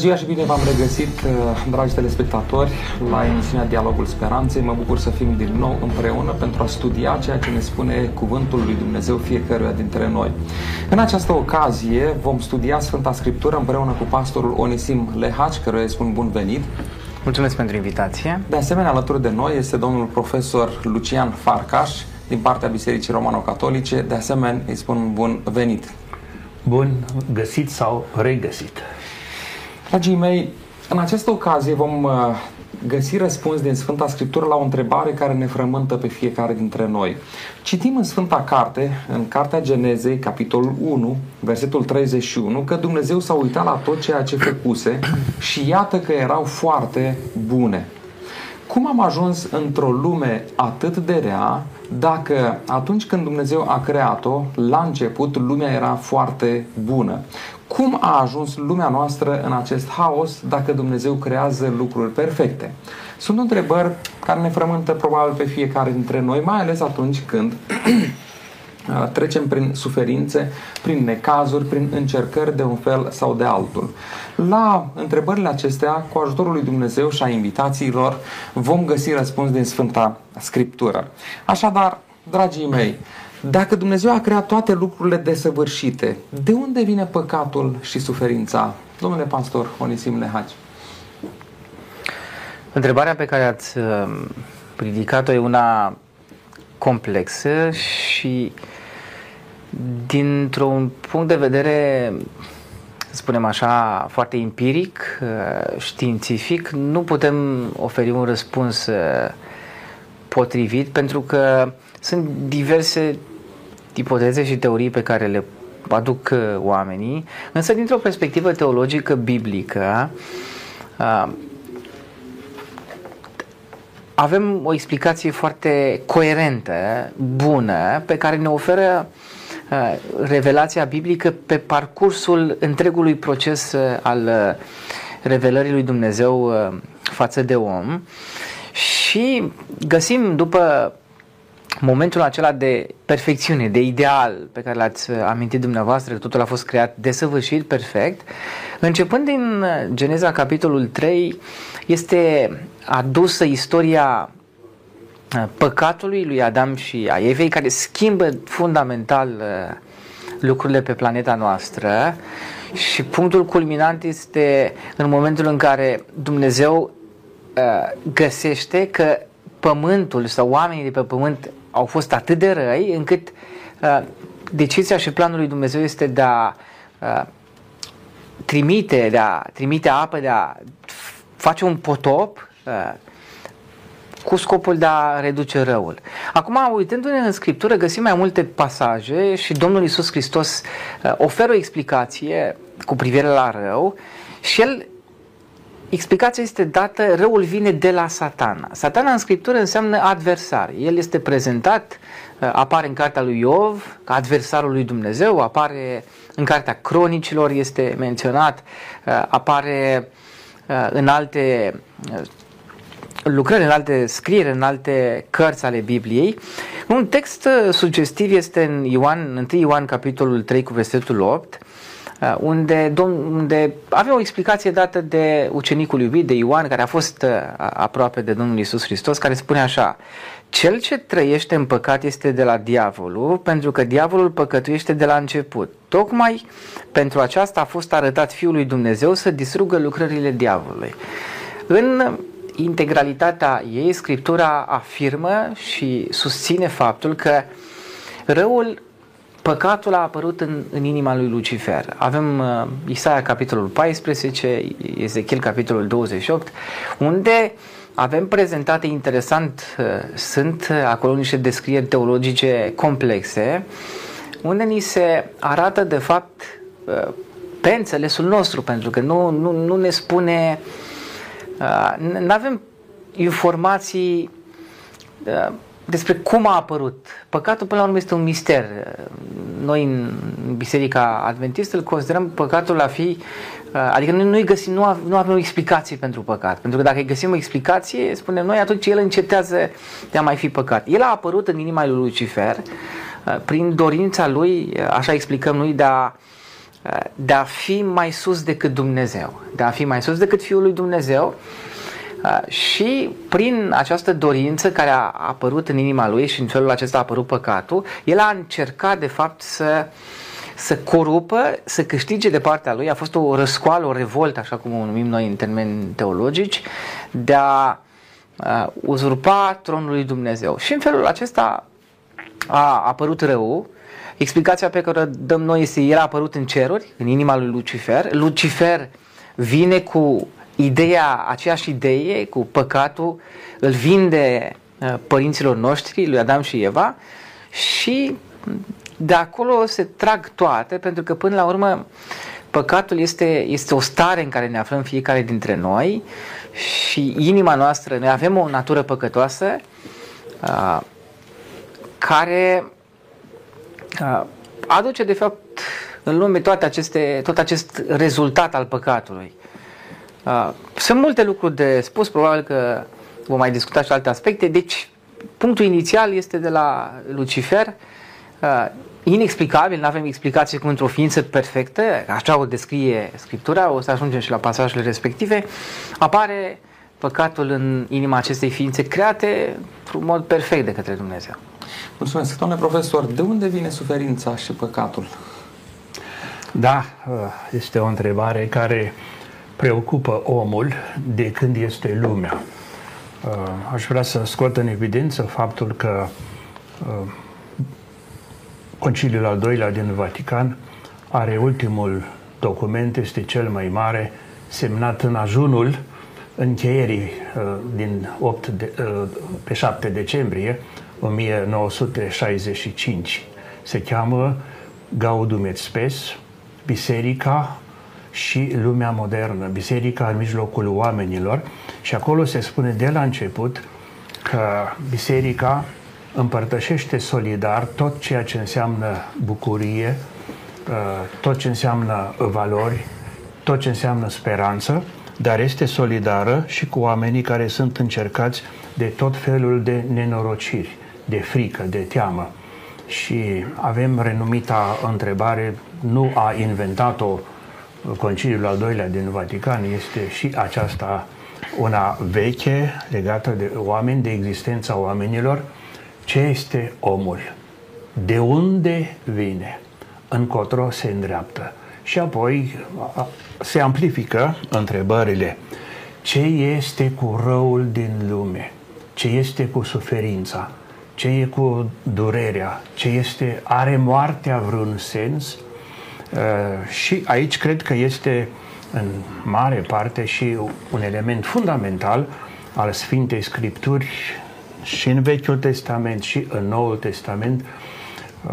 Bună ziua și bine v-am regăsit, uh, dragi telespectatori, la emisiunea Dialogul Speranței. Mă bucur să fim din nou împreună pentru a studia ceea ce ne spune Cuvântul lui Dumnezeu fiecăruia dintre noi. În această ocazie vom studia Sfânta Scriptură împreună cu pastorul Onisim Lehaci, căruia îi spun bun venit. Mulțumesc pentru invitație. De asemenea, alături de noi este domnul profesor Lucian Farcaș, din partea Bisericii Romano-Catolice. De asemenea, îi spun bun venit. Bun găsit sau regăsit. Dragii mei, în această ocazie vom uh, găsi răspuns din Sfânta Scriptură la o întrebare care ne frământă pe fiecare dintre noi. Citim în Sfânta Carte, în Cartea Genezei, capitolul 1, versetul 31, că Dumnezeu s-a uitat la tot ceea ce făcuse și iată că erau foarte bune. Cum am ajuns într-o lume atât de rea dacă atunci când Dumnezeu a creat-o, la început lumea era foarte bună? Cum a ajuns lumea noastră în acest haos dacă Dumnezeu creează lucruri perfecte? Sunt întrebări care ne frământă probabil pe fiecare dintre noi, mai ales atunci când trecem prin suferințe, prin necazuri, prin încercări de un fel sau de altul. La întrebările acestea, cu ajutorul lui Dumnezeu și a invitațiilor, vom găsi răspuns din Sfânta Scriptură. Așadar, dragii mei, dacă Dumnezeu a creat toate lucrurile desăvârșite, de unde vine păcatul și suferința? Domnule pastor Onisim Lehaci. Întrebarea pe care ați uh, ridicat-o e una complexă și dintr-un punct de vedere, spunem așa, foarte empiric, uh, științific, nu putem oferi un răspuns uh, potrivit pentru că sunt diverse ipoteze și teorii pe care le aduc uh, oamenii, însă dintr-o perspectivă teologică biblică avem o explicație foarte coerentă, bună, pe care ne oferă revelația biblică pe parcursul întregului proces al revelării lui Dumnezeu față de om. Și găsim după momentul acela de perfecțiune, de ideal pe care l-ați amintit dumneavoastră, că totul a fost creat desăvârșit, perfect, începând din Geneza capitolul 3, este adusă istoria păcatului lui Adam și a Evei, care schimbă fundamental lucrurile pe planeta noastră. Și punctul culminant este în momentul în care Dumnezeu găsește că pământul sau oamenii de pe pământ au fost atât de răi încât uh, decizia și planul lui Dumnezeu este de a uh, trimite, de a trimite apă, de a face un potop uh, cu scopul de a reduce răul. Acum, uitându-ne în Scriptură, găsim mai multe pasaje și Domnul Isus Hristos uh, oferă o explicație cu privire la rău și El Explicația este dată, răul vine de la satana. Satana în Scriptură înseamnă adversar. El este prezentat, uh, apare în cartea lui Iov, ca adversarul lui Dumnezeu, apare în cartea cronicilor, este menționat, uh, apare uh, în alte lucrări, în alte scrieri, în alte cărți ale Bibliei. Un text sugestiv este în Ioan, 1 Ioan capitolul 3 cu versetul 8, Uh, unde, unde avea o explicație dată de ucenicul iubit, de Ioan, care a fost uh, aproape de Domnul Isus Hristos, care spune așa, cel ce trăiește în păcat este de la diavolul, pentru că diavolul păcătuiește de la început. Tocmai pentru aceasta a fost arătat Fiul lui Dumnezeu să distrugă lucrările diavolului. În integralitatea ei, Scriptura afirmă și susține faptul că răul Păcatul a apărut în, în inima lui Lucifer. Avem uh, Isaia capitolul 14, Ezechiel capitolul 28, unde avem prezentate interesant, uh, sunt acolo niște descrieri teologice complexe, unde ni se arată de fapt uh, pe înțelesul nostru, pentru că nu, nu, nu ne spune, uh, nu avem informații uh, despre cum a apărut. Păcatul, până la urmă, este un mister. Noi, în Biserica Adventistă, îl considerăm păcatul a fi uh, Adică noi nu găsim, nu, nu avem o explicație pentru păcat. Pentru că dacă îi găsim o explicație, spunem noi, atunci el încetează de a mai fi păcat. El a apărut în inima lui Lucifer uh, prin dorința lui, uh, așa explicăm noi, de a de a fi mai sus decât Dumnezeu, de a fi mai sus decât Fiul lui Dumnezeu și prin această dorință care a apărut în inima lui și în felul acesta a apărut păcatul, el a încercat de fapt să să corupă, să câștige de partea lui, a fost o răscoală, o revoltă, așa cum o numim noi în termeni teologici, de a uh, uzurpa tronul lui Dumnezeu. Și în felul acesta a apărut rău. Explicația pe care o dăm noi este el a apărut în ceruri, în inima lui Lucifer. Lucifer vine cu ideea, aceeași idee, cu păcatul, îl vinde uh, părinților noștri, lui Adam și Eva, și de acolo se trag toate, pentru că până la urmă păcatul este, este o stare în care ne aflăm fiecare dintre noi și inima noastră, noi avem o natură păcătoasă uh, care uh, aduce de fapt în lume toate aceste, tot acest rezultat al păcatului. Uh, sunt multe lucruri de spus, probabil că vom mai discuta și alte aspecte, deci punctul inițial este de la Lucifer, uh, inexplicabil, nu avem explicație cum într-o ființă perfectă, așa o descrie Scriptura, o să ajungem și la pasajele respective, apare păcatul în inima acestei ființe create într-un mod perfect de către Dumnezeu. Mulțumesc. Domnule profesor, de unde vine suferința și păcatul? Da, este o întrebare care preocupă omul de când este lumea. Aș vrea să scot în evidență faptul că Conciliul al doilea din Vatican are ultimul document, este cel mai mare, semnat în ajunul încheierii uh, din 8 de, uh, pe 7 decembrie 1965. Se cheamă Gaudium et Spes, Biserica și lumea modernă, biserica în mijlocul oamenilor și acolo se spune de la început că biserica împărtășește solidar tot ceea ce înseamnă bucurie, uh, tot ce înseamnă valori, tot ce înseamnă speranță, dar este solidară și cu oamenii care sunt încercați de tot felul de nenorociri, de frică, de teamă. Și avem renumita întrebare, nu a inventat-o Conciliul al doilea din Vatican, este și aceasta una veche legată de oameni, de existența oamenilor, ce este omul, de unde vine, încotro se îndreaptă. Și apoi se amplifică întrebările. Ce este cu răul din lume? Ce este cu suferința? Ce e cu durerea? Ce este, are moartea vreun sens? Uh, și aici cred că este în mare parte și un element fundamental al Sfintei Scripturi și în Vechiul Testament și în Noul Testament, uh,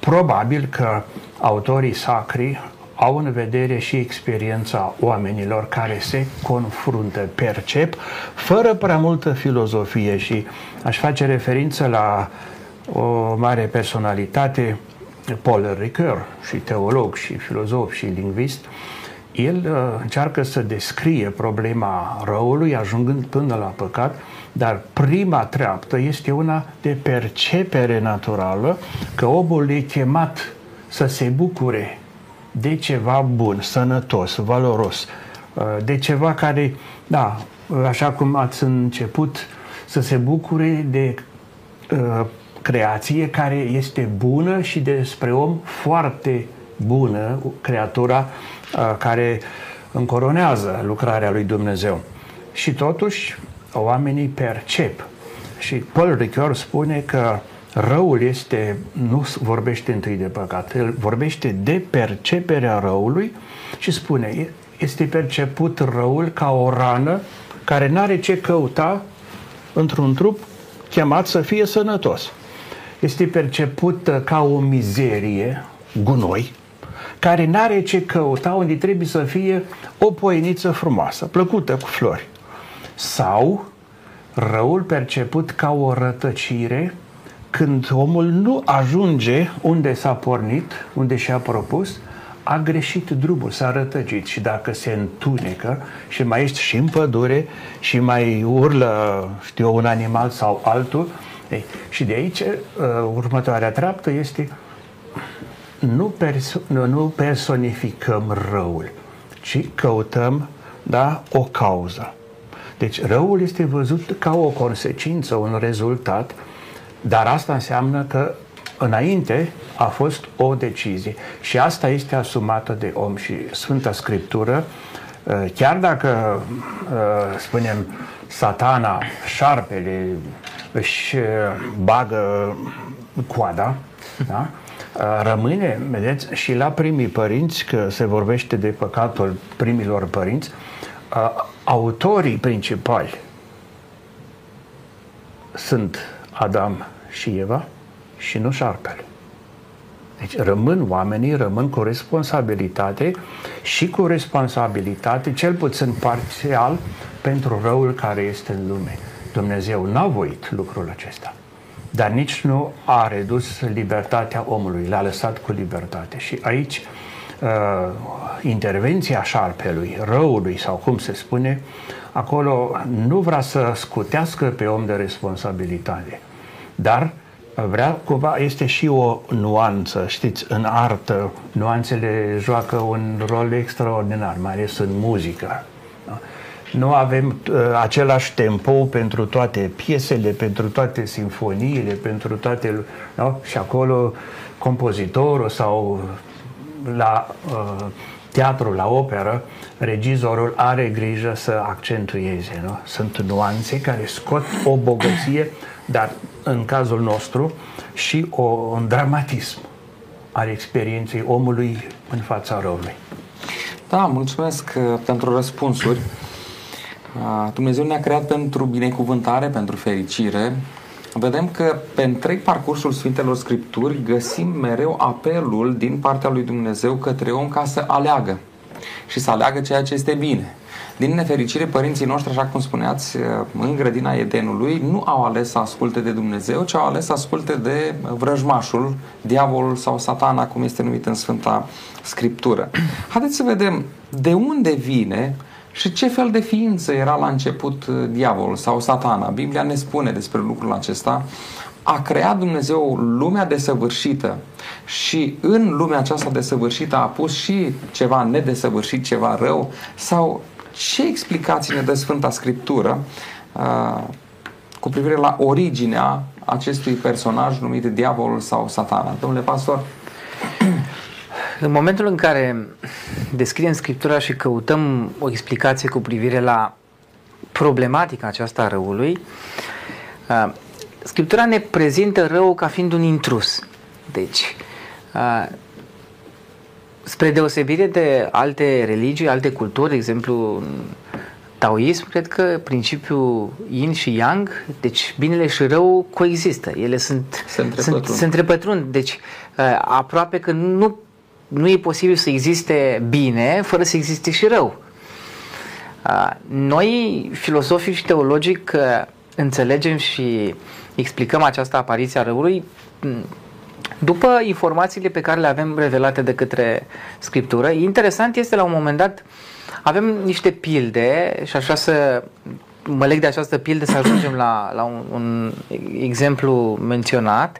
probabil că autorii sacri au în vedere și experiența oamenilor care se confruntă, percep, fără prea multă filozofie și aș face referință la o mare personalitate, Paul Ricoeur, și teolog, și filozof, și lingvist, el uh, încearcă să descrie problema răului, ajungând până la păcat, dar prima treaptă este una de percepere naturală că omul e chemat să se bucure de ceva bun, sănătos, valoros, uh, de ceva care, da, așa cum ați început, să se bucure de uh, creație care este bună și despre om foarte bună, creatura uh, care încoronează lucrarea lui Dumnezeu. Și totuși, oamenii percep. Și Paul Ricoeur spune că răul este, nu vorbește întâi de păcat, el vorbește de perceperea răului și spune, este perceput răul ca o rană care n-are ce căuta într-un trup chemat să fie sănătos. Este perceput ca o mizerie, gunoi, care n-are ce căuta unde trebuie să fie o poieniță frumoasă, plăcută cu flori sau răul perceput ca o rătăcire când omul nu ajunge unde s-a pornit, unde și-a propus, a greșit drumul, s-a rătăcit și dacă se întunecă și mai ești și în pădure și mai urlă, știu un animal sau altul, ei, și de aici uh, următoarea treaptă este nu, perso- nu, nu personificăm răul, ci căutăm da, o cauză. Deci răul este văzut ca o consecință, un rezultat, dar asta înseamnă că înainte a fost o decizie și asta este asumată de om și Sfânta Scriptură, uh, chiar dacă, uh, spunem, satana, șarpele, își uh, bagă coada, da? rămâne, vedeți, și la primii părinți, că se vorbește de păcatul primilor părinți, autorii principali sunt Adam și Eva și nu șarpele. Deci rămân oamenii, rămân cu responsabilitate și cu responsabilitate, cel puțin parțial, pentru răul care este în lume. Dumnezeu n-a voit lucrul acesta, dar nici nu a redus libertatea omului, l-a lăsat cu libertate. Și aici uh, intervenția șarpelui, răului sau cum se spune, acolo nu vrea să scutească pe om de responsabilitate, dar vrea cumva, este și o nuanță, știți, în artă, nuanțele joacă un rol extraordinar, mai ales în muzică. Da? Nu avem uh, același tempo pentru toate piesele, pentru toate sinfoniile, pentru toate... Da? Și acolo compozitorul sau la uh, teatru, la operă, regizorul are grijă să accentueze. Nu? Sunt nuanțe care scot o bogăție, dar în cazul nostru și o, un dramatism al experienței omului în fața răului. Da, mulțumesc uh, pentru răspunsuri. Uh, Dumnezeu ne-a creat pentru binecuvântare, pentru fericire. Vedem că pe întreg parcursul Sfintelor Scripturi găsim mereu apelul din partea lui Dumnezeu către om ca să aleagă și să aleagă ceea ce este bine. Din nefericire, părinții noștri, așa cum spuneați, în grădina Edenului, nu au ales să asculte de Dumnezeu, ci au ales să asculte de vrăjmașul, diavolul sau satana, cum este numit în Sfânta Scriptură. Haideți să vedem de unde vine și ce fel de ființă era la început diavolul sau satana. Biblia ne spune despre lucrul acesta. A creat Dumnezeu lumea desăvârșită și în lumea aceasta desăvârșită a pus și ceva nedesăvârșit, ceva rău sau ce explicații ne dă Sfânta Scriptură uh, cu privire la originea acestui personaj numit diavolul sau satana? Domnule pastor? În momentul în care descriem Scriptura și căutăm o explicație cu privire la problematica aceasta a răului, uh, Scriptura ne prezintă răul ca fiind un intrus. Deci, uh, spre deosebire de alte religii, alte culturi, de exemplu taoism, cred că principiul yin și yang, deci binele și rău coexistă. Ele sunt, se întrepătrund. Sunt, se întrepătrund. Deci uh, aproape că nu, nu e posibil să existe bine fără să existe și rău. Uh, noi, filosofic și teologic, uh, înțelegem și explicăm această apariție a răului după informațiile pe care le avem revelate de către Scriptură, interesant este la un moment dat, avem niște pilde și așa să mă leg de această pildă să ajungem la, la un, un exemplu menționat.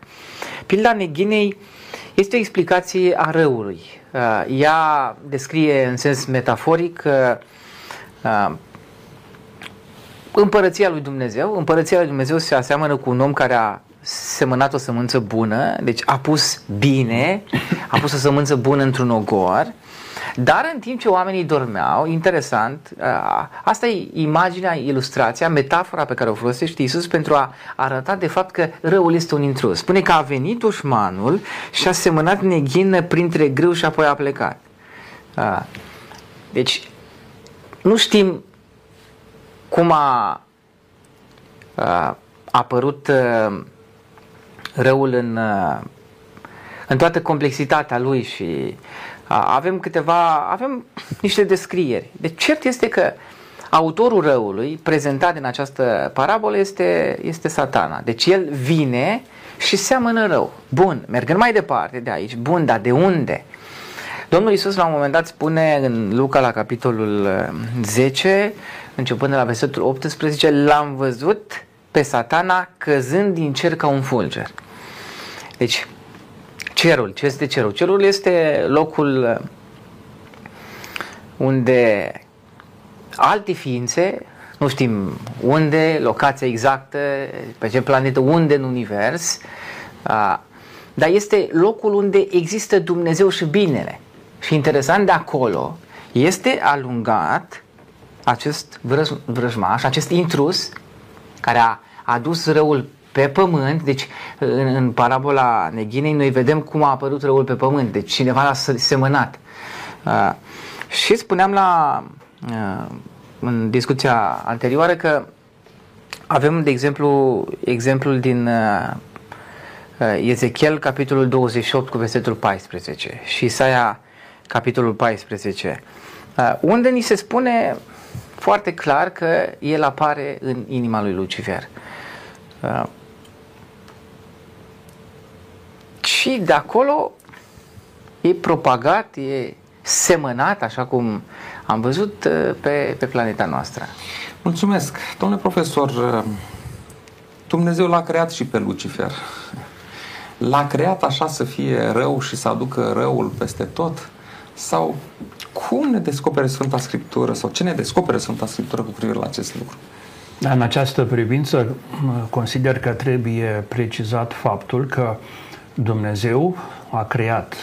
Pilda neghinei este o explicație a răului. Uh, ea descrie în sens metaforic uh, împărăția lui Dumnezeu. Împărăția lui Dumnezeu se aseamănă cu un om care a semănat o sămânță bună, deci a pus bine, a pus o sămânță bună într-un ogor, dar în timp ce oamenii dormeau, interesant, asta e imaginea, ilustrația, metafora pe care o folosește Isus pentru a arăta de fapt că răul este un intrus. Spune că a venit dușmanul și a semănat neghină printre grâu și apoi a plecat. Deci, nu știm cum a, a apărut răul în, uh, în toată complexitatea lui și avem câteva, avem niște descrieri. Deci cert este că autorul răului prezentat în această parabolă este, este satana. Deci el vine și seamănă rău. Bun, mergând mai departe de aici, bun, dar de unde? Domnul Iisus la un moment dat spune în Luca la capitolul 10, uh, începând de la versetul 18, l-am văzut pe satana căzând din cer ca un fulger. Deci, cerul. Ce este cerul? Cerul este locul unde alte ființe, nu știm unde, locația exactă, pe ce planetă, unde în univers, dar este locul unde există Dumnezeu și binele. Și interesant de acolo este alungat acest vrăj, vrăjmaș, acest intrus care a adus răul pe pământ, deci în, în parabola neghinei noi vedem cum a apărut răul pe pământ, deci cineva l-a semănat. Uh, și spuneam la, uh, în discuția anterioară că avem, de exemplu, exemplul din uh, Ezechiel, capitolul 28 cu versetul 14 și Isaia, capitolul 14, uh, unde ni se spune foarte clar că el apare în inima lui Lucifer. Uh, și de acolo e propagat, e semănat, așa cum am văzut uh, pe, pe planeta noastră. Mulțumesc. Domnule profesor, uh, Dumnezeu l-a creat și pe Lucifer. L-a creat așa să fie rău și să aducă răul peste tot? Sau cum ne descopere Sfânta Scriptură sau ce ne descopere Sfânta Scriptură cu privire la acest lucru? În această privință, consider că trebuie precizat faptul că Dumnezeu a creat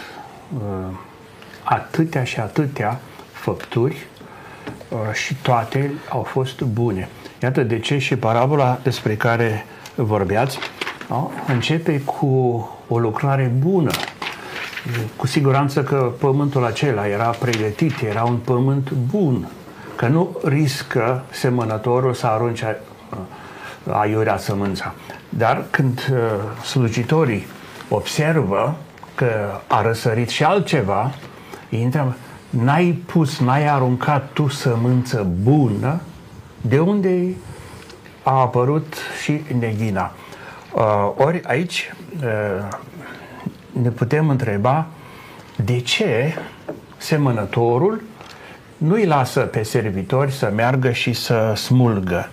uh, atâtea și atâtea făpturi uh, și toate au fost bune. Iată de ce și parabola despre care vorbeați da, începe cu o lucrare bună. Cu siguranță că pământul acela era pregătit, era un pământ bun, că nu riscă semănătorul să arunce uh, aiurea sămânța. Dar când uh, slujitorii observă că a răsărit și altceva, îi întreabă, n-ai pus, n-ai aruncat tu sămânță bună, de unde a apărut și neghina. Uh, ori aici uh, ne putem întreba de ce semănătorul nu îi lasă pe servitori să meargă și să smulgă.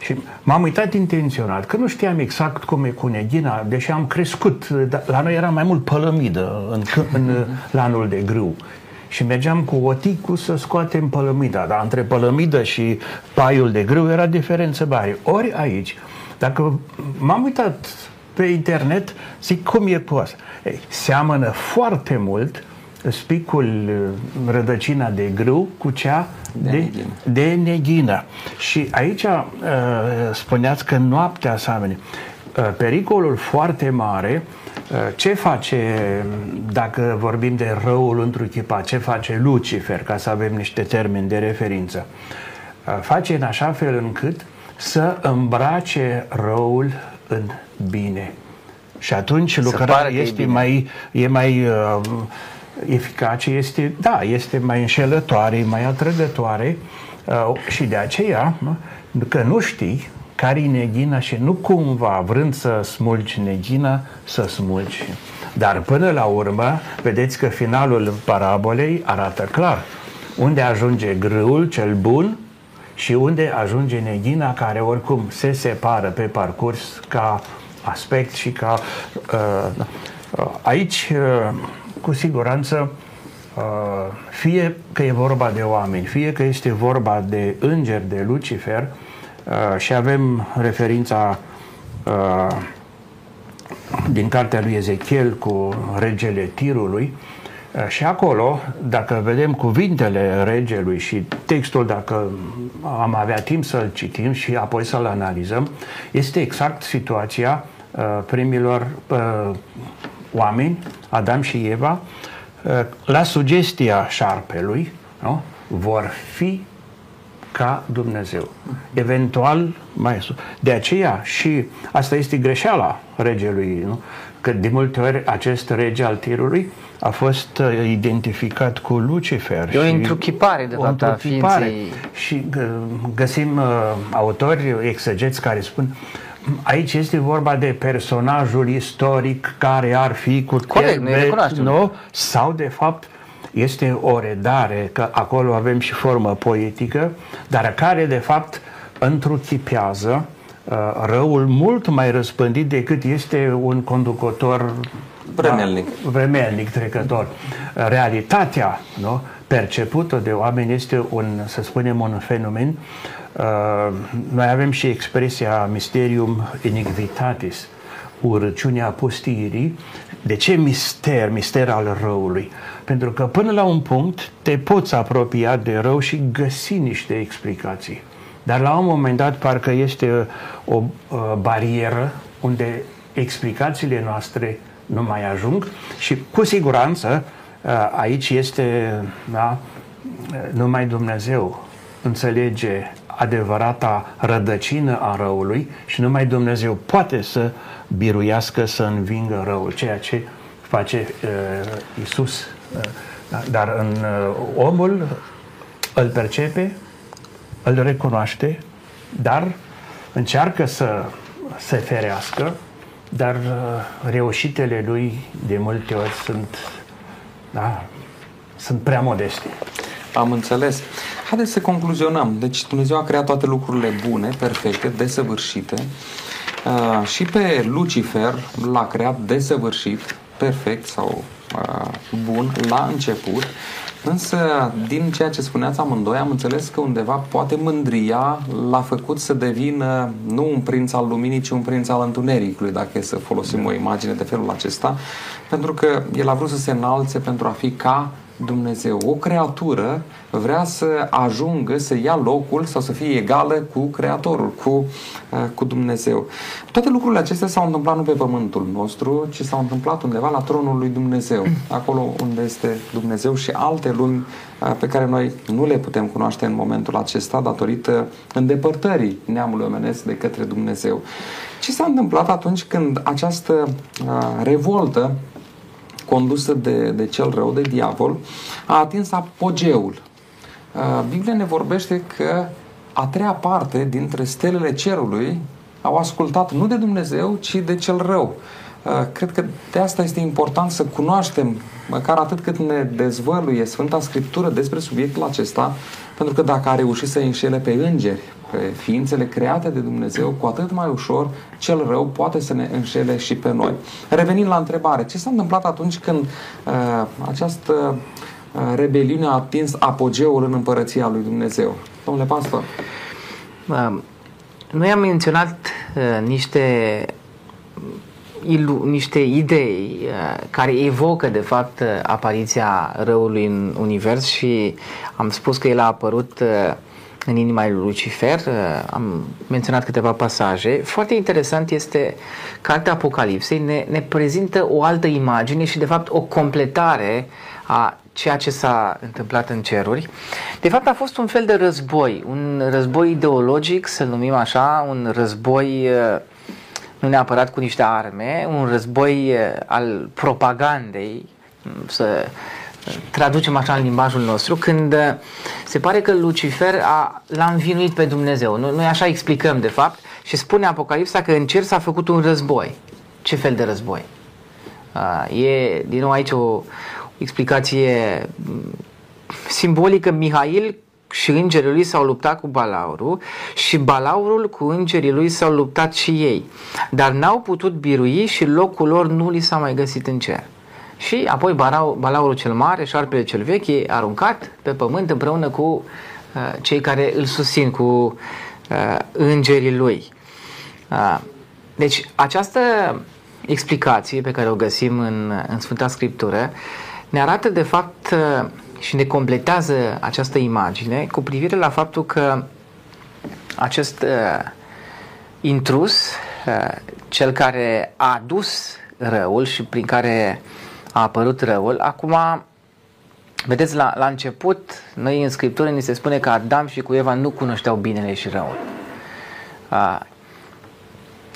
Și m-am uitat intenționat, că nu știam exact cum e cu neghina, deși am crescut, la noi era mai mult pălămidă în, în, la anul de grâu. Și mergeam cu oticul să scoatem pălămida, dar între pălămidă și paiul de grâu era diferență mare. Ori aici, dacă m-am uitat pe internet, zic cum e cu asta. Ei, seamănă foarte mult spicul, rădăcina de grâu cu cea de, de, neghină. de neghină. Și aici uh, spuneați că noaptea asemenea. Uh, pericolul foarte mare, uh, ce face, dacă vorbim de răul întruchipat, ce face Lucifer, ca să avem niște termeni de referință? Uh, face în așa fel încât să îmbrace răul în bine. Și atunci lucrarea este mai, e mai uh, eficace, este, da, este mai înșelătoare, mai atrăgătoare uh, și de aceea că nu știi care e neghina și nu cumva vrând să smulgi neghina, să smulgi. Dar până la urmă, vedeți că finalul parabolei arată clar. Unde ajunge grâul cel bun, și unde ajunge neghina care oricum se separă pe parcurs ca aspect și ca uh, aici uh, cu siguranță uh, fie că e vorba de oameni, fie că este vorba de îngeri, de Lucifer uh, și avem referința uh, din cartea lui Ezechiel cu regele Tirului, Eh, și acolo, dacă vedem cuvintele regelui și textul, dacă am avea timp să-l citim și apoi să-l analizăm, este exact situația uh, primilor uh, oameni, Adam și Eva, uh, la sugestia șarpelui, nu? vor fi ca Dumnezeu. Eventual mai sus. De aceea și asta este greșeala regelui, nu? că de multe ori acest rege al tirului a fost uh, identificat cu Lucifer. E o întruchipare, de fapt, a ființei. Și uh, găsim uh, autori, exegeți, care spun aici este vorba de personajul istoric care ar fi cu Corect, nu, nu? Sau, de fapt, este o redare, că acolo avem și formă poetică, dar care, de fapt, întruchipează uh, răul mult mai răspândit decât este un conducător Vremelnic. Da, vremelnic, trecător. Realitatea nu, percepută de oameni este un, să spunem, un fenomen. Uh, noi avem și expresia mysterium iniquitatis, urăciunea pustirii. De ce mister, mister al răului? Pentru că până la un punct te poți apropia de rău și găsi niște explicații. Dar la un moment dat parcă este o, o barieră unde explicațiile noastre nu mai ajung și cu siguranță aici este da, numai Dumnezeu înțelege adevărata rădăcină a răului și numai Dumnezeu poate să biruiască, să învingă răul, ceea ce face uh, Isus. Uh, dar în uh, omul îl percepe, îl recunoaște, dar încearcă să se ferească, dar uh, reușitele lui de multe ori sunt, da, sunt prea modeste. Am înțeles. Haideți să concluzionăm. Deci Dumnezeu a creat toate lucrurile bune, perfecte, desăvârșite. Uh, și pe Lucifer l-a creat desăvârșit, perfect sau uh, bun la început Însă, din ceea ce spuneați amândoi, am înțeles că undeva poate mândria l-a făcut să devină nu un prinț al luminii, ci un prinț al întunericului, dacă e să folosim o imagine de felul acesta, pentru că el a vrut să se înalțe pentru a fi ca Dumnezeu. O creatură vrea să ajungă să ia locul sau să fie egală cu Creatorul, cu, uh, cu Dumnezeu. Toate lucrurile acestea s-au întâmplat nu pe pământul nostru, ci s-au întâmplat undeva la tronul lui Dumnezeu, acolo unde este Dumnezeu și alte lumi uh, pe care noi nu le putem cunoaște în momentul acesta datorită îndepărtării neamului omenesc de către Dumnezeu. Ce s-a întâmplat atunci când această uh, revoltă condusă de, de cel rău, de diavol, a atins apogeul. Uh, Biblia ne vorbește că a treia parte dintre stelele cerului au ascultat nu de Dumnezeu, ci de cel rău. Uh, cred că de asta este important să cunoaștem, măcar atât cât ne dezvăluie Sfânta Scriptură despre subiectul acesta, pentru că dacă a reușit să înșele pe îngeri, pe ființele create de Dumnezeu, cu atât mai ușor cel rău poate să ne înșele și pe noi. Revenind la întrebare, ce s-a întâmplat atunci când uh, această uh, rebeliune a atins apogeul în împărăția lui Dumnezeu? Domnule pastor. Uh, noi am menționat uh, niște ilu- niște idei uh, care evocă de fapt apariția răului în univers și am spus că el a apărut uh, în inima lui Lucifer. Uh, am menționat câteva pasaje. Foarte interesant este cartea Apocalipsei ne, ne prezintă o altă imagine și de fapt o completare a ceea ce s-a întâmplat în ceruri. De fapt a fost un fel de război, un război ideologic, să numim așa, un război uh, nu neapărat cu niște arme, un război uh, al propagandei, să traducem așa în limbajul nostru, când uh, se pare că Lucifer a, l-a învinuit pe Dumnezeu. Noi, noi așa explicăm, de fapt, și spune Apocalipsa că în cer s-a făcut un război. Ce fel de război? Uh, e, din nou, aici o, o explicație mm, simbolică. Mihail și îngerii lui s-au luptat cu Balaurul și Balaurul cu îngerii lui s-au luptat și ei. Dar n-au putut birui și locul lor nu li s-a mai găsit în cer. Și apoi Balau, Balaurul cel mare, șarpele cel vechi, e aruncat pe pământ împreună cu uh, cei care îl susțin, cu uh, îngerii lui. Uh, deci această explicație pe care o găsim în, în Sfânta Scriptură ne arată de fapt uh, și ne completează această imagine cu privire la faptul că acest uh, intrus, uh, cel care a adus răul și prin care a apărut răul. Acum, vedeți, la, la început, noi în Scriptură ni se spune că Adam și cu Eva nu cunoșteau binele și răul. A,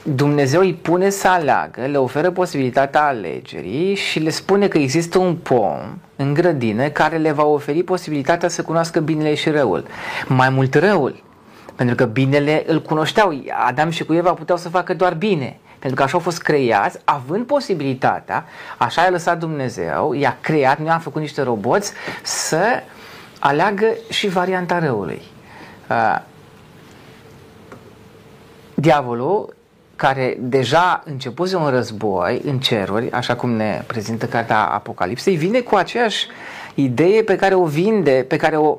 Dumnezeu îi pune să aleagă, le oferă posibilitatea alegerii și le spune că există un pom în grădină care le va oferi posibilitatea să cunoască binele și răul. Mai mult răul, pentru că binele îl cunoșteau. Adam și cu Eva puteau să facă doar bine. Pentru că așa au fost creați, având posibilitatea, așa a lăsat Dumnezeu, i-a creat, nu a făcut niște roboți, să aleagă și varianta răului. Uh, diavolul, care deja începuse un război în ceruri, așa cum ne prezintă cartea Apocalipsei, vine cu aceeași idee pe care o vinde, pe care o,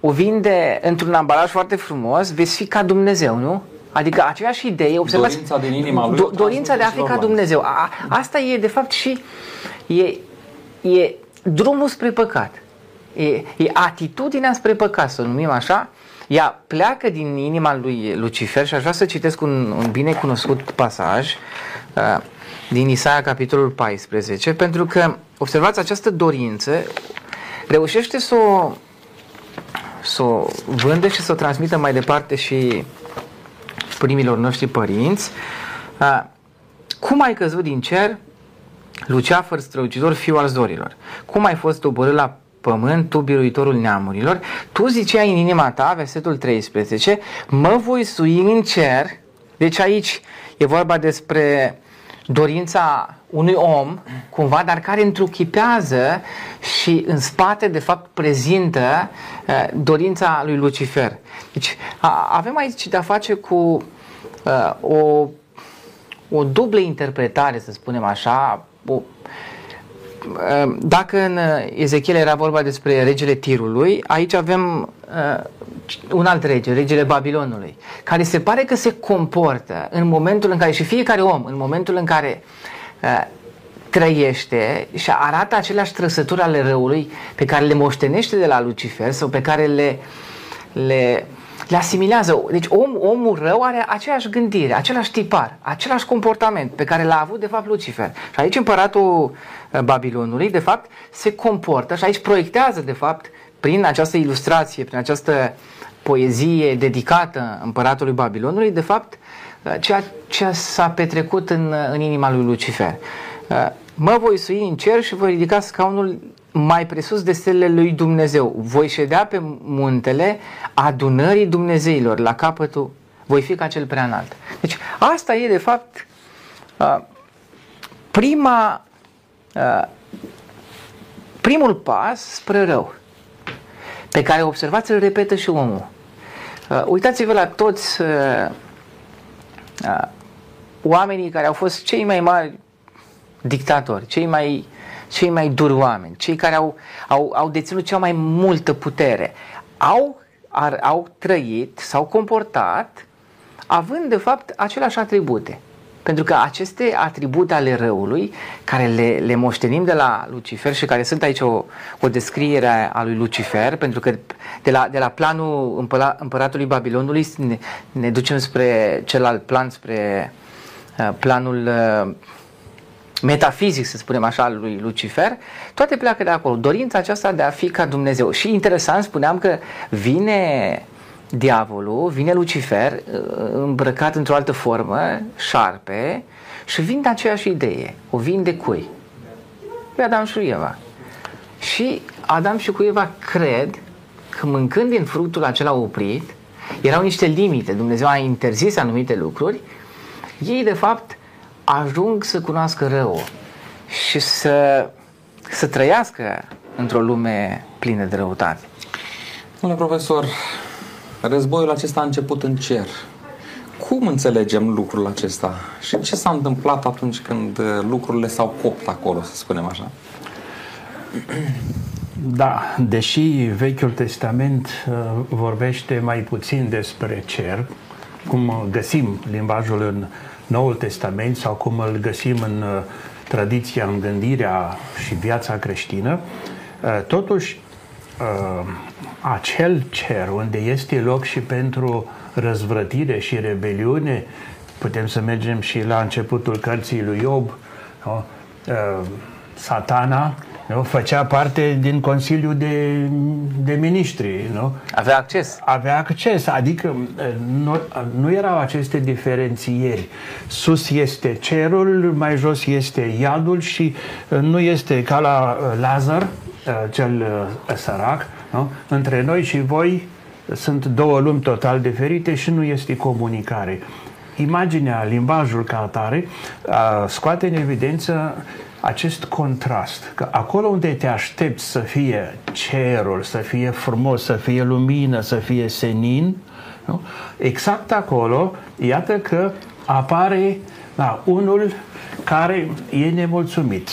o vinde într-un ambalaj foarte frumos, veți fi ca Dumnezeu, nu? Adică aceeași idee, observați, dorința din inima lui, do, dorința de a fi ca Dumnezeu. A, asta e de fapt și e, e drumul spre păcat. E, e atitudinea spre păcat, să o numim așa, ea pleacă din inima lui Lucifer și aș vrea să citesc un, un bine cunoscut pasaj uh, din Isaia capitolul 14, pentru că, observați, această dorință reușește să o, să o vândă și să o transmită mai departe și primilor noștri părinți. Uh, cum ai căzut din cer, Luceafăr strălucitor, fiul al zorilor? Cum ai fost doborât la pământ, tu biruitorul neamurilor, tu ziceai în inima ta, versetul 13, mă voi sui în cer, deci aici e vorba despre dorința unui om, cumva, dar care întruchipează și în spate, de fapt, prezintă uh, dorința lui Lucifer. Deci, a, avem aici de-a face cu uh, o, o dublă interpretare, să spunem așa, o, Ehm, dacă în Ezechiel era vorba despre regele Tirului, aici avem uh, un alt rege, regele Babilonului, care se pare că se comportă în momentul în care, și fiecare om, în momentul în care uh, trăiește și arată aceleași trăsături ale răului pe care le moștenește de la Lucifer sau pe care le, le le asimilează. Deci om, omul rău are aceeași gândire, același tipar, același comportament pe care l-a avut de fapt Lucifer. Și aici împăratul uh, Babilonului de fapt se comportă și aici proiectează de fapt prin această ilustrație, prin această poezie dedicată împăratului Babilonului, de fapt uh, ceea ce s-a petrecut în, uh, în inima lui Lucifer. Mă voi sui în cer și voi ridica scaunul mai presus de stelele lui Dumnezeu. Voi ședea pe muntele adunării Dumnezeilor, la capătul, voi fi ca cel prea înalt. Deci asta e de fapt prima, primul pas spre rău, pe care observați îl repetă și omul. Uitați-vă la toți oamenii care au fost cei mai mari dictatori, cei mai cei mai duri oameni, cei care au, au, au deținut cea mai multă putere, au, ar, au trăit, s-au comportat având de fapt aceleași atribute. Pentru că aceste atribute ale răului, care le, le moștenim de la Lucifer și care sunt aici o, o descriere a lui Lucifer, pentru că de la, de la planul împăra, împăratului Babilonului ne, ne ducem spre celălalt plan, spre uh, planul uh, metafizic, să spunem așa, al lui Lucifer, toate pleacă de acolo. Dorința aceasta de a fi ca Dumnezeu. Și interesant, spuneam că vine diavolul, vine Lucifer uh, îmbrăcat într-o altă formă, șarpe, și vinde aceeași idee. O vinde cui? Lui Adam și Eva. Și Adam și cu Eva cred că mâncând din fructul acela oprit, erau niște limite, Dumnezeu a interzis anumite lucruri, ei de fapt ajung să cunoască rău și să, să trăiască într-o lume plină de răutate. Domnule profesor, războiul acesta a început în cer. Cum înțelegem lucrul acesta? Și ce s-a întâmplat atunci când uh, lucrurile s-au copt acolo, să spunem așa? Da, deși Vechiul Testament uh, vorbește mai puțin despre cer, cum găsim limbajul în Noul Testament sau cum îl găsim în uh, tradiția, în gândirea și viața creștină, uh, totuși uh, acel cer unde este loc și pentru răzvrătire și rebeliune, putem să mergem și la începutul cărții lui Iob, satana nu? Făcea parte din Consiliul de, de Ministri. Nu? Avea acces. Avea acces, adică nu, nu erau aceste diferențieri. Sus este cerul, mai jos este iadul și nu este ca la Lazar, cel sărac, nu? între noi și voi sunt două lumi total diferite și nu este comunicare. Imaginea, limbajul ca atare scoate în evidență acest contrast, că acolo unde te aștepți să fie cerul, să fie frumos, să fie lumină, să fie senin, nu? exact acolo, iată că apare da, unul care e nemulțumit.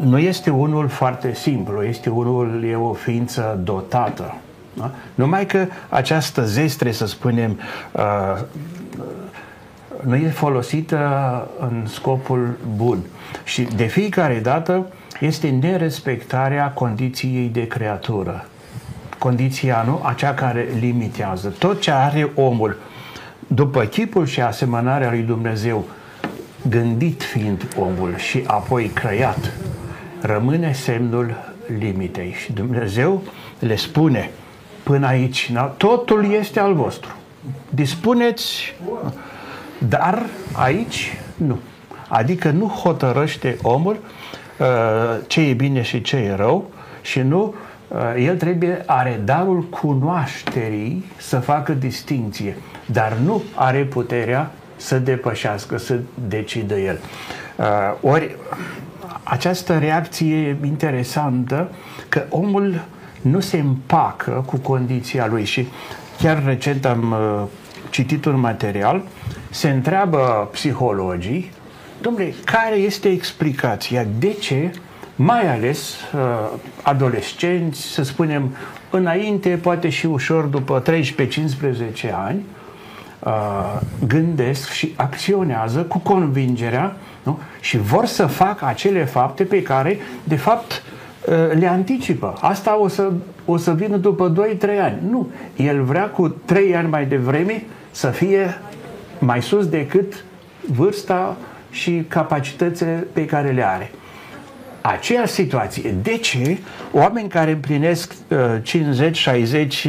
Nu este unul foarte simplu, este unul, e o ființă dotată. Da? Numai că această zestre, să spunem, uh, nu e folosită în scopul bun. Și de fiecare dată este nerespectarea condiției de creatură. Condiția, nu? Acea care limitează. Tot ce are omul, după chipul și asemănarea lui Dumnezeu, gândit fiind omul și apoi creat, rămâne semnul limitei. Și Dumnezeu le spune până aici, totul este al vostru. Dispuneți, dar aici nu. Adică nu hotărăște omul uh, ce e bine și ce e rău și nu uh, el trebuie, are darul cunoașterii să facă distinție, dar nu are puterea să depășească, să decidă el. Uh, ori această reacție interesantă că omul nu se împacă cu condiția lui și chiar recent am uh, citit un material, se întreabă psihologii, domnule, care este explicația? De ce, mai ales uh, adolescenți, să spunem, înainte, poate și ușor după 13-15 ani, uh, gândesc și acționează cu convingerea nu? și vor să facă acele fapte pe care, de fapt, uh, le anticipă. Asta o să, o să vină după 2-3 ani. Nu. El vrea cu 3 ani mai devreme să fie mai sus decât vârsta și capacitățile pe care le are. Aceeași situație. De ce oameni care împlinesc uh,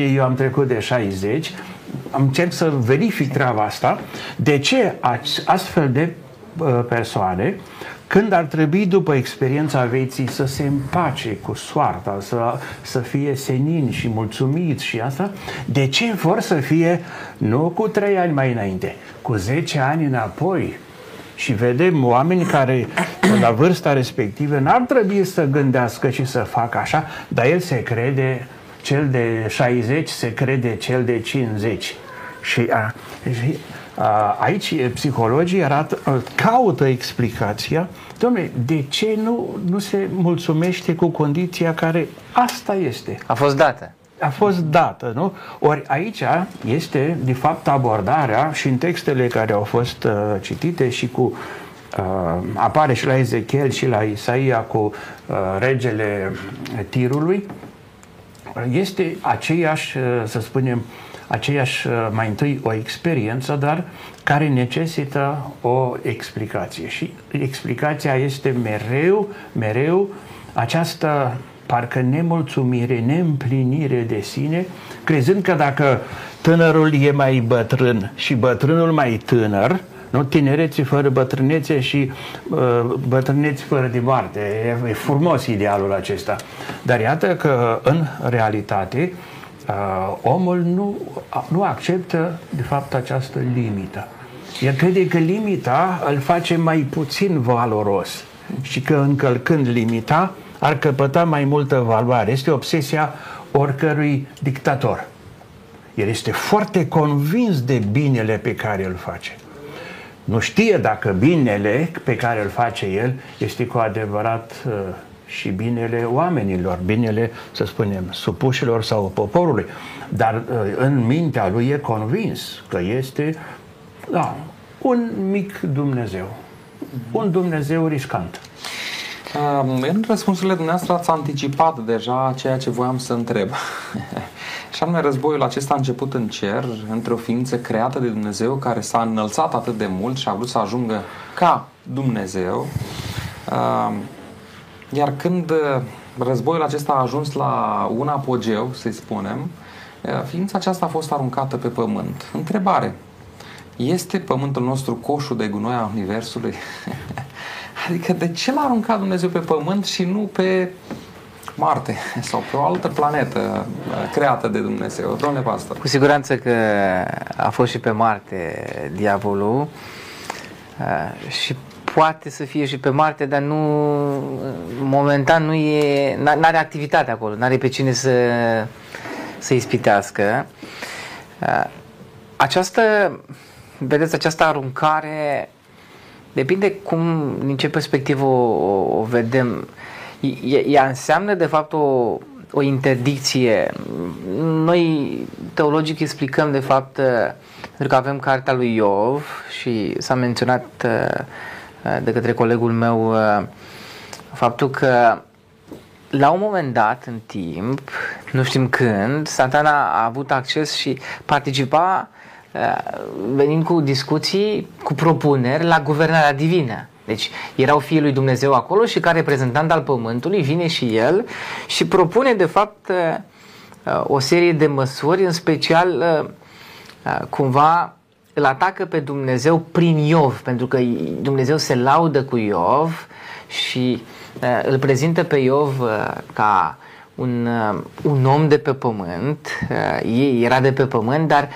50-60, eu am trecut de 60, am încerc să verific treaba asta, de ce astfel de uh, persoane când ar trebui după experiența vieții să se împace cu soarta, să, să fie senin și mulțumit și asta, de ce vor să fie nu cu trei ani mai înainte, cu 10 ani înapoi? Și vedem oameni care la vârsta respectivă n-ar trebui să gândească și să facă așa, dar el se crede, cel de 60 se crede cel de 50. Și, a, și aici psihologii arată, caută explicația, domnule, de ce nu, nu se mulțumește cu condiția care asta este? A fost dată. A fost dată, nu? Ori aici este, de fapt, abordarea și în textele care au fost uh, citite și cu uh, apare și la Ezechiel și la Isaia cu uh, regele tirului, este aceeași, uh, să spunem, uh, aceeași, uh, mai întâi o experiență, dar care necesită o explicație. Și explicația este mereu, mereu această parcă nemulțumire, neîmplinire de sine, crezând că dacă tânărul e mai bătrân și bătrânul mai tânăr, nu? Tinerețe fără bătrânețe și uh, bătrâneți fără de moarte. E, e frumos idealul acesta. Dar iată că, în realitate, uh, omul nu, nu acceptă, de fapt, această limită. El crede că limita îl face mai puțin valoros și că încălcând limita ar căpăta mai multă valoare. Este obsesia oricărui dictator. El este foarte convins de binele pe care îl face. Nu știe dacă binele pe care îl face el este cu adevărat uh, și binele oamenilor, binele, să spunem, supușilor sau poporului. Dar uh, în mintea lui e convins că este da, un mic Dumnezeu, un Dumnezeu riscant. În răspunsurile dumneavoastră ați anticipat deja ceea ce voiam să întreb. și anume războiul acesta a început în cer, între o ființă creată de Dumnezeu care s-a înălțat atât de mult și a vrut să ajungă ca Dumnezeu. Iar când uh, războiul acesta a ajuns la un apogeu, să spunem, uh, ființa aceasta a fost aruncată pe pământ. Întrebare. Este pământul nostru coșul de gunoi a Universului? adică de ce l-a aruncat Dumnezeu pe pământ și nu pe Marte sau pe o altă planetă uh, creată de Dumnezeu? Domnule pastor. Cu siguranță că a fost și pe Marte diavolul și poate să fie și pe Marte, dar nu momentan nu e, n-are activitate acolo, n-are pe cine să, să ispitească. Această vedeți, această aruncare depinde cum, din ce perspectivă o, o, o vedem. Ea înseamnă, de fapt, o, o interdicție. Noi, teologic, explicăm, de fapt, pentru că avem cartea lui Iov și s-a menționat de către colegul meu faptul că la un moment dat în timp, nu știm când, satana a avut acces și participa uh, venind cu discuții, cu propuneri la guvernarea divină. Deci erau fiii lui Dumnezeu acolo și ca reprezentant al pământului vine și el și propune de fapt uh, o serie de măsuri, în special uh, cumva îl atacă pe Dumnezeu prin Iov, pentru că Dumnezeu se laudă cu Iov și uh, Eh, îl prezintă pe Iov eh, ca un, eh, un om de pe pământ, era de pe pământ, dar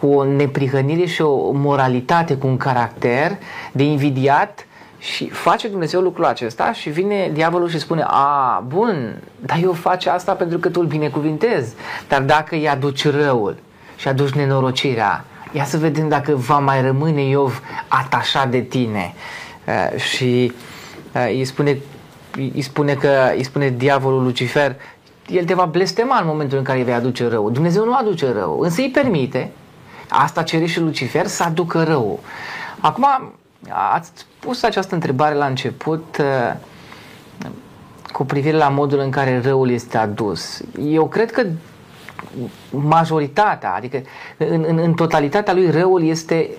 cu o neprihănire și o moralitate, cu un caracter de invidiat și face Dumnezeu lucrul acesta și vine diavolul și spune, a, bun, dar eu face asta pentru că tu îl binecuvintezi, dar dacă îi aduci răul și aduci nenorocirea, ia să vedem dacă va mai rămâne Iov atașat de tine. și îi spune îi spune că îi spune diavolul Lucifer, el te va blestema în momentul în care îi vei aduce rău. Dumnezeu nu aduce rău, însă îi permite, asta cere și Lucifer, să aducă rău. Acum, ați pus această întrebare la început uh, cu privire la modul în care răul este adus. Eu cred că majoritatea, adică în, în, în totalitatea lui răul este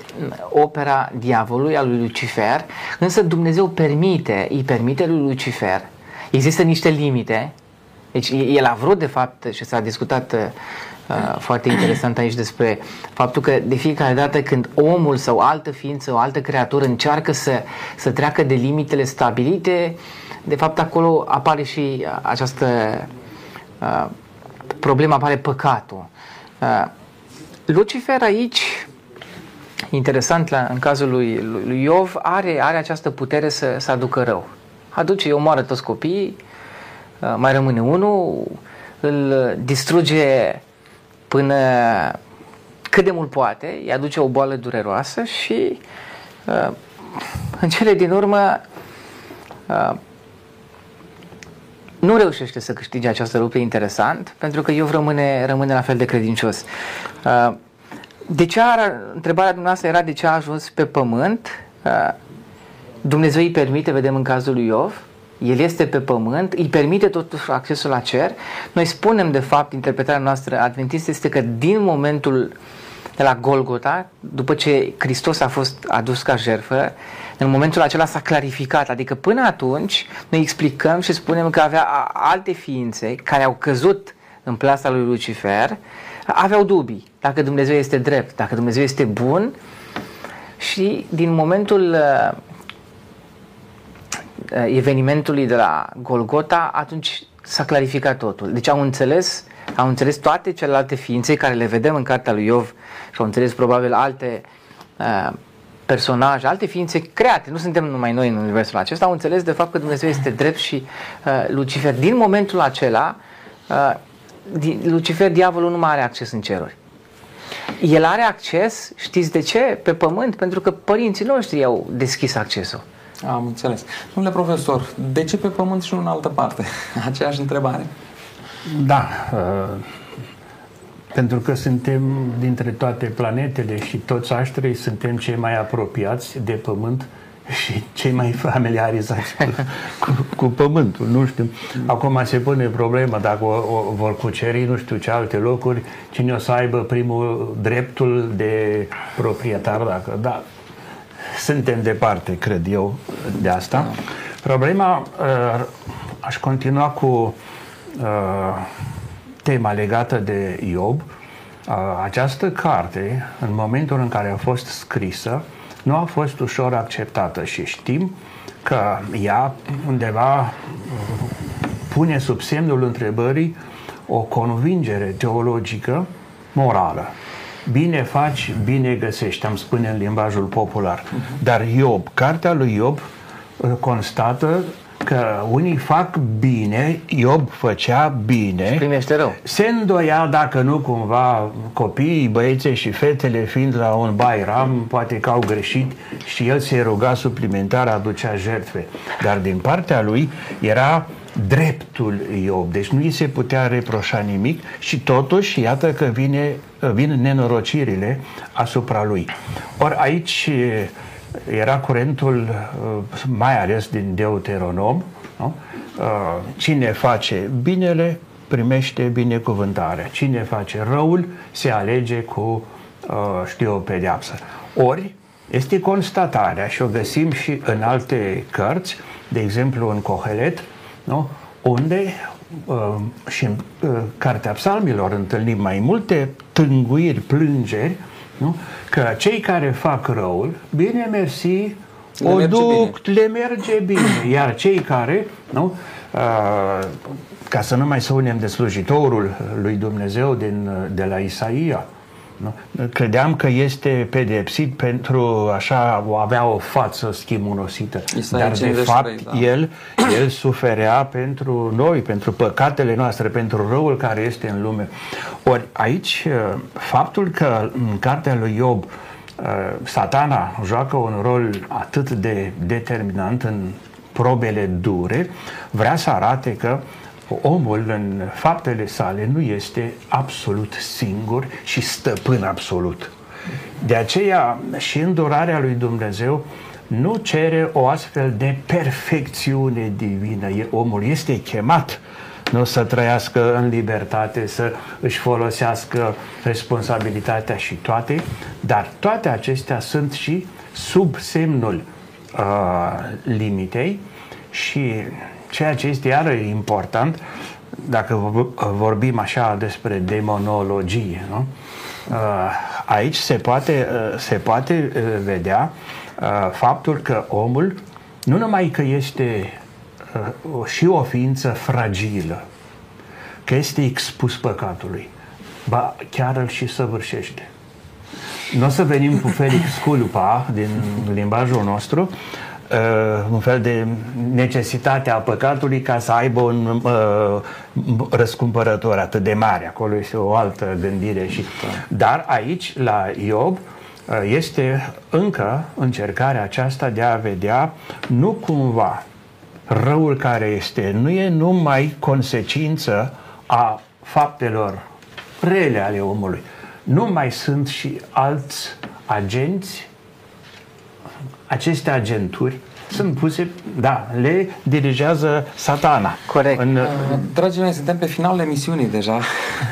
opera diavolului, al lui Lucifer, însă Dumnezeu permite, îi permite lui Lucifer, există niște limite, deci el a vrut de fapt și s-a discutat uh, foarte interesant aici despre faptul că de fiecare dată când omul sau altă ființă, o altă creatură încearcă să, să treacă de limitele stabilite, de fapt acolo apare și această uh, problema apare păcatul. Uh, Lucifer aici, interesant la, în cazul lui, lui Iov, are, are această putere să, să aducă rău. Aduce, îi omoară toți copiii, uh, mai rămâne unul, îl distruge până cât de mult poate, îi aduce o boală dureroasă și uh, în cele din urmă nu reușește să câștige această luptă interesant, pentru că eu rămâne, rămâne la fel de credincios. Uh, de ce a, întrebarea dumneavoastră era de ce a ajuns pe pământ? Uh, Dumnezeu îi permite, vedem în cazul lui Iov, el este pe pământ, îi permite totuși accesul la cer. Noi spunem, de fapt, interpretarea noastră adventistă este că din momentul de la Golgota, după ce Hristos a fost adus ca jertfă, în momentul acela s-a clarificat, adică până atunci noi explicăm și spunem că avea alte ființe care au căzut în plasa lui Lucifer, aveau dubii dacă Dumnezeu este drept, dacă Dumnezeu este bun și din momentul uh, evenimentului de la Golgota, atunci s-a clarificat totul. Deci au înțeles, au înțeles toate celelalte ființe care le vedem în cartea lui Iov și au înțeles probabil alte uh, personaje, alte ființe create, nu suntem numai noi în universul acesta, au înțeles de fapt că Dumnezeu este drept și uh, Lucifer, din momentul acela, uh, Lucifer, diavolul, nu mai are acces în ceruri. El are acces, știți de ce? Pe pământ, pentru că părinții noștri au deschis accesul. Am înțeles. Domnule profesor, de ce pe pământ și nu în altă parte? Aceeași întrebare. Da. Uh pentru că suntem dintre toate planetele și toți aștrii suntem cei mai apropiați de Pământ și cei mai familiarizați cu, cu, cu Pământul, nu știu. Acum se pune problema dacă o, o vor cuceri nu știu ce alte locuri, cine o să aibă primul dreptul de proprietar, dacă da. Suntem departe, cred eu, de asta. Problema, uh, aș continua cu uh, tema legată de Iob, această carte, în momentul în care a fost scrisă, nu a fost ușor acceptată și știm că ea undeva pune sub semnul întrebării o convingere teologică morală. Bine faci, bine găsești, am spune în limbajul popular. Dar Iob, cartea lui Iob constată că unii fac bine, Iob făcea bine, și primește rău. se îndoia dacă nu cumva copiii, băieții și fetele fiind la un bairam, poate că au greșit și el se ruga suplimentar, aducea jertfe. Dar din partea lui era dreptul Iob, deci nu îi se putea reproșa nimic și totuși iată că vine, vin nenorocirile asupra lui. Ori aici era curentul mai ales din Deuteronom, nu? cine face binele primește binecuvântare, cine face răul se alege cu, știu, o pedeapsă. Ori este constatarea și o găsim și în alte cărți, de exemplu în Cohelet, nu? unde uh, și în uh, Cartea Psalmilor întâlnim mai multe tânguiri, plângeri, nu? că cei care fac răul, bine mersi, Le o merge duc, bine. le merge bine, iar cei care, nu? Uh, ca să nu mai spunem de slujitorul lui Dumnezeu din, de la Isaia, nu? Credeam că este pedepsit pentru așa avea o față schimonosită. Isaia Dar de 53, fapt da. el, el suferea pentru noi, pentru păcatele noastre, pentru răul care este în lume. Ori aici uh, faptul că în cartea lui Iob uh, satana joacă un rol atât de determinant în probele dure, vrea să arate că omul în faptele sale nu este absolut singur și stăpân absolut. De aceea și îndurarea lui Dumnezeu nu cere o astfel de perfecțiune divină. E- Omul este chemat nu să trăiască în libertate, să își folosească responsabilitatea și toate, dar toate acestea sunt și sub semnul uh, limitei și ceea ce este iară important, dacă vor- vorbim așa despre demonologie, nu? Uh, aici se poate, uh, se poate uh, vedea uh, faptul că omul nu numai că este uh, o- și o ființă fragilă, că este expus păcatului, ba chiar îl și săvârșește. Nu o să venim cu Felix Culpa din limbajul nostru, uh, un fel de necesitate a păcatului ca să aibă un uh, răscumpărător atât de mare. Acolo este o altă gândire. Și, dar aici, la Iob, uh, este încă încercarea aceasta de a vedea nu cumva răul care este, nu e numai consecință a faptelor rele ale omului. Nu mai sunt și alți agenți, aceste agenturi sunt puse, da, le dirigează satana. Corect. În, Dragii mei, suntem pe finalul emisiunii deja.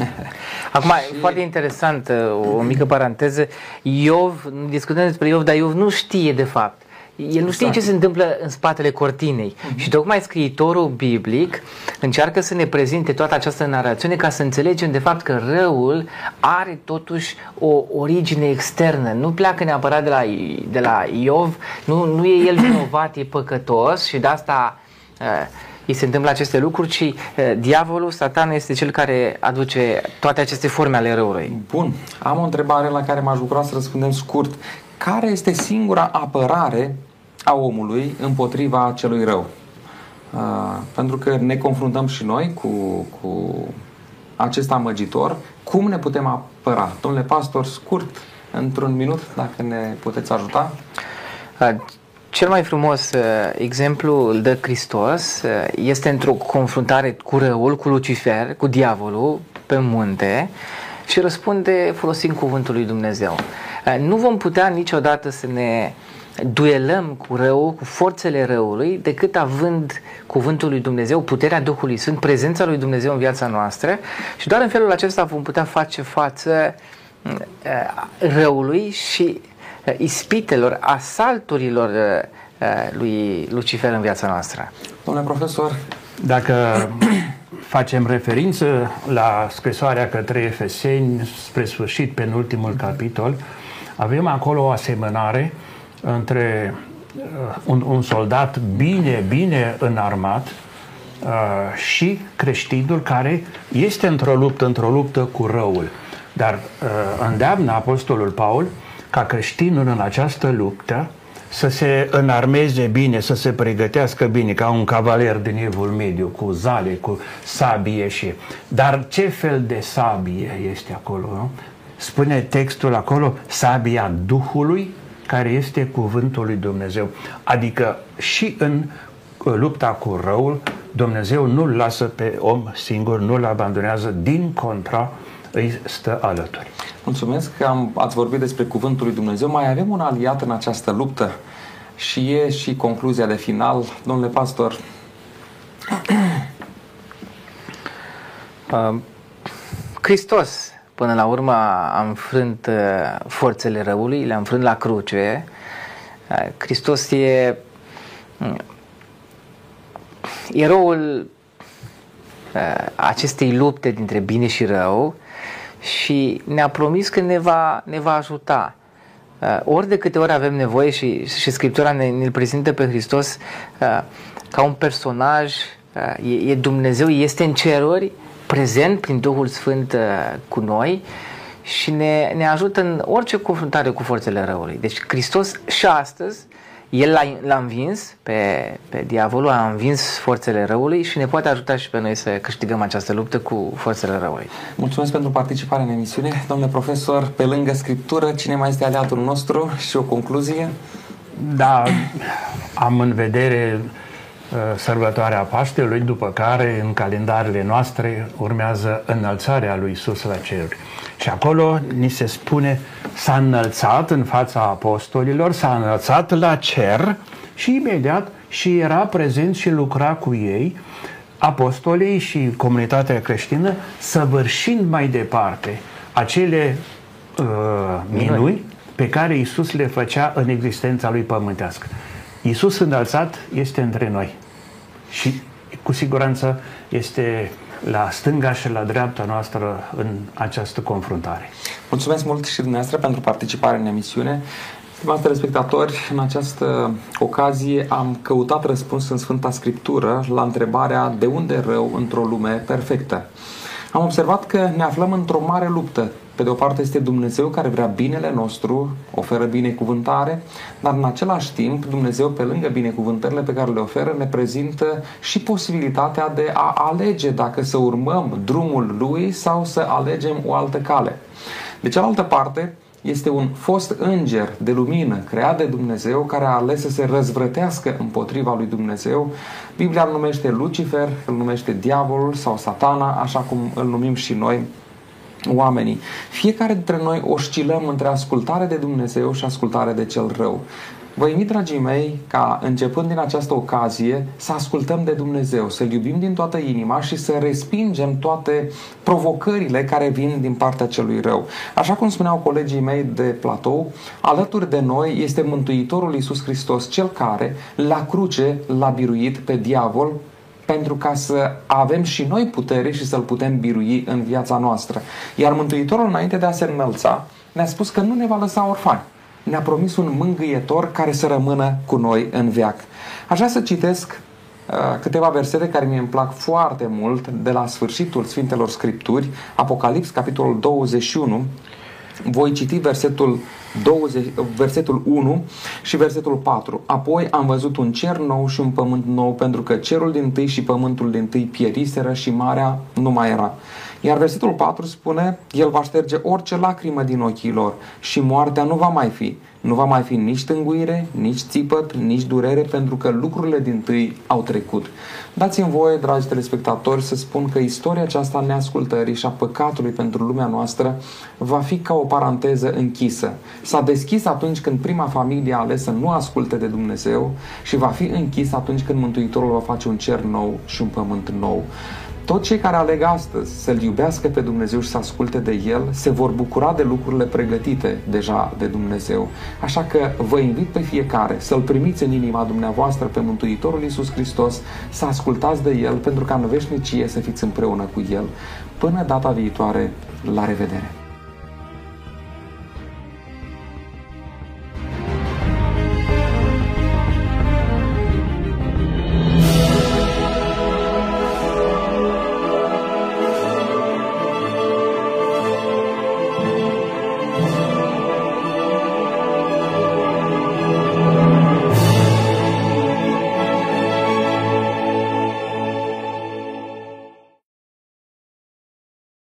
Acum, e foarte interesant, o mică paranteză. Iov, discutăm despre Iov, dar Iov nu știe de fapt. El nu știe ce se întâmplă în spatele cortinei. Și tocmai scriitorul biblic încearcă să ne prezinte toată această narațiune ca să înțelegem de fapt că răul are totuși o origine externă. Nu pleacă neapărat de la, de la Iov, nu, nu e el vinovat, e păcătos și de asta uh, îi se întâmplă aceste lucruri, ci uh, diavolul, satanul este cel care aduce toate aceste forme ale răului. Bun, am o întrebare la care m-aș bucura să răspundem scurt. Care este singura apărare a omului împotriva celui rău? Uh, pentru că ne confruntăm și noi cu, cu acest amăgitor. Cum ne putem apăra? Domnule pastor, scurt, într-un minut, dacă ne puteți ajuta. Uh, Cel mai frumos uh, exemplu îl dă Hristos, uh, este într-o confruntare cu răul, cu Lucifer, cu diavolul pe munte și răspunde folosind cuvântul lui Dumnezeu. Uh, Nu vom putea niciodată să ne duelăm cu răul, cu forțele răului, decât având cuvântul lui Dumnezeu, puterea Duhului Sfânt, prezența lui Dumnezeu în viața noastră și doar în felul acesta vom putea face față uh, răului și uh, ispitelor, asalturilor uh, uh, lui Lucifer în viața noastră. Domnule profesor, Dacă facem referință la scrisoarea către Efeseni spre sfârșit, penultimul capitol, avem acolo o asemănare între uh, un, un soldat bine, bine înarmat uh, și creștinul care este într-o luptă, într-o luptă cu răul. Dar uh, îndeamnă Apostolul Paul ca creștinul în această luptă să se înarmeze bine, să se pregătească bine, ca un cavaler din evul mediu, cu zale, cu sabie și... Dar ce fel de sabie este acolo? Nu? Spune textul acolo, sabia Duhului, care este cuvântul lui Dumnezeu. Adică și în lupta cu răul, Dumnezeu nu-l lasă pe om singur, nu-l abandonează, din contra, îi stă alături. Mulțumesc că am, ați vorbit despre Cuvântul lui Dumnezeu. Mai avem un aliat în această luptă și e și concluzia de final. Domnule pastor, uh, Hristos, până la urmă, a înfrânt uh, forțele răului, le-a înfrânt la cruce. Uh, Hristos e eroul acestei lupte dintre bine și rău și ne-a promis că ne va, ne va ajuta. Uh, ori de câte ori avem nevoie și, și Scriptura ne, ne prezintă pe Hristos uh, ca un personaj, uh, e, e Dumnezeu, este în ceruri, prezent prin Duhul Sfânt uh, cu noi și ne, ne ajută în orice confruntare cu forțele răului. Deci Hristos și astăzi el l-a, l-a învins pe, pe diavolul, a învins forțele răului și ne poate ajuta și pe noi să câștigăm această luptă cu forțele răului. Mulțumesc pentru participarea în emisiune. Domnule profesor, pe lângă Scriptură, cine mai este aliatul nostru și o concluzie? Da, am în vedere uh, sărbătoarea Paștelui, după care în calendarele noastre urmează înălțarea lui Isus la ceruri. Și acolo ni se spune s-a înălțat în fața apostolilor, s-a înălțat la cer și imediat și era prezent și lucra cu ei apostolii și comunitatea creștină săvârșind mai departe acele uh, minuni pe care Isus le făcea în existența lui pământească. Isus înălțat este între noi și cu siguranță este la stânga și la dreapta noastră în această confruntare. Mulțumesc mult și dumneavoastră pentru participare în emisiune. Stimați telespectatori, în această ocazie am căutat răspuns în Sfânta Scriptură la întrebarea de unde rău într-o lume perfectă. Am observat că ne aflăm într-o mare luptă pe de o parte este Dumnezeu care vrea binele nostru, oferă binecuvântare, dar în același timp Dumnezeu pe lângă binecuvântările pe care le oferă ne prezintă și posibilitatea de a alege dacă să urmăm drumul Lui sau să alegem o altă cale. De cealaltă parte, este un fost înger de lumină creat de Dumnezeu care a ales să se răzvrătească împotriva lui Dumnezeu. Biblia îl numește Lucifer, îl numește diavolul sau satana, așa cum îl numim și noi oamenii. Fiecare dintre noi oscilăm între ascultare de Dumnezeu și ascultare de cel rău. Vă invit, dragii mei, ca începând din această ocazie să ascultăm de Dumnezeu, să-L iubim din toată inima și să respingem toate provocările care vin din partea celui rău. Așa cum spuneau colegii mei de platou, alături de noi este Mântuitorul Iisus Hristos, Cel care, la cruce, l-a biruit pe diavol pentru ca să avem și noi putere și să-L putem birui în viața noastră. Iar Mântuitorul, înainte de a se înălța, ne-a spus că nu ne va lăsa orfani. Ne-a promis un mângâietor care să rămână cu noi în veac. Aș vrea să citesc uh, câteva versete care mi îmi plac foarte mult de la sfârșitul Sfintelor Scripturi, Apocalips, capitolul 21, voi citi versetul, 20, versetul 1 și versetul 4. Apoi am văzut un cer nou și un pământ nou, pentru că cerul din tâi și pământul din tâi pieriseră și marea nu mai era. Iar versetul 4 spune, El va șterge orice lacrimă din ochii lor și moartea nu va mai fi. Nu va mai fi nici tânguire, nici țipăt, nici durere, pentru că lucrurile din tâi au trecut. Dați-mi voie, dragi telespectatori, să spun că istoria aceasta neascultării și a păcatului pentru lumea noastră va fi ca o paranteză închisă. S-a deschis atunci când prima familie a ales să nu asculte de Dumnezeu și va fi închis atunci când Mântuitorul va face un cer nou și un pământ nou. Toți cei care aleg astăzi să-L iubească pe Dumnezeu și să asculte de El se vor bucura de lucrurile pregătite deja de Dumnezeu. Așa că vă invit pe fiecare să-L primiți în inima dumneavoastră pe Mântuitorul Iisus Hristos, să ascultați de El pentru ca în veșnicie să fiți împreună cu El. Până data viitoare, la revedere!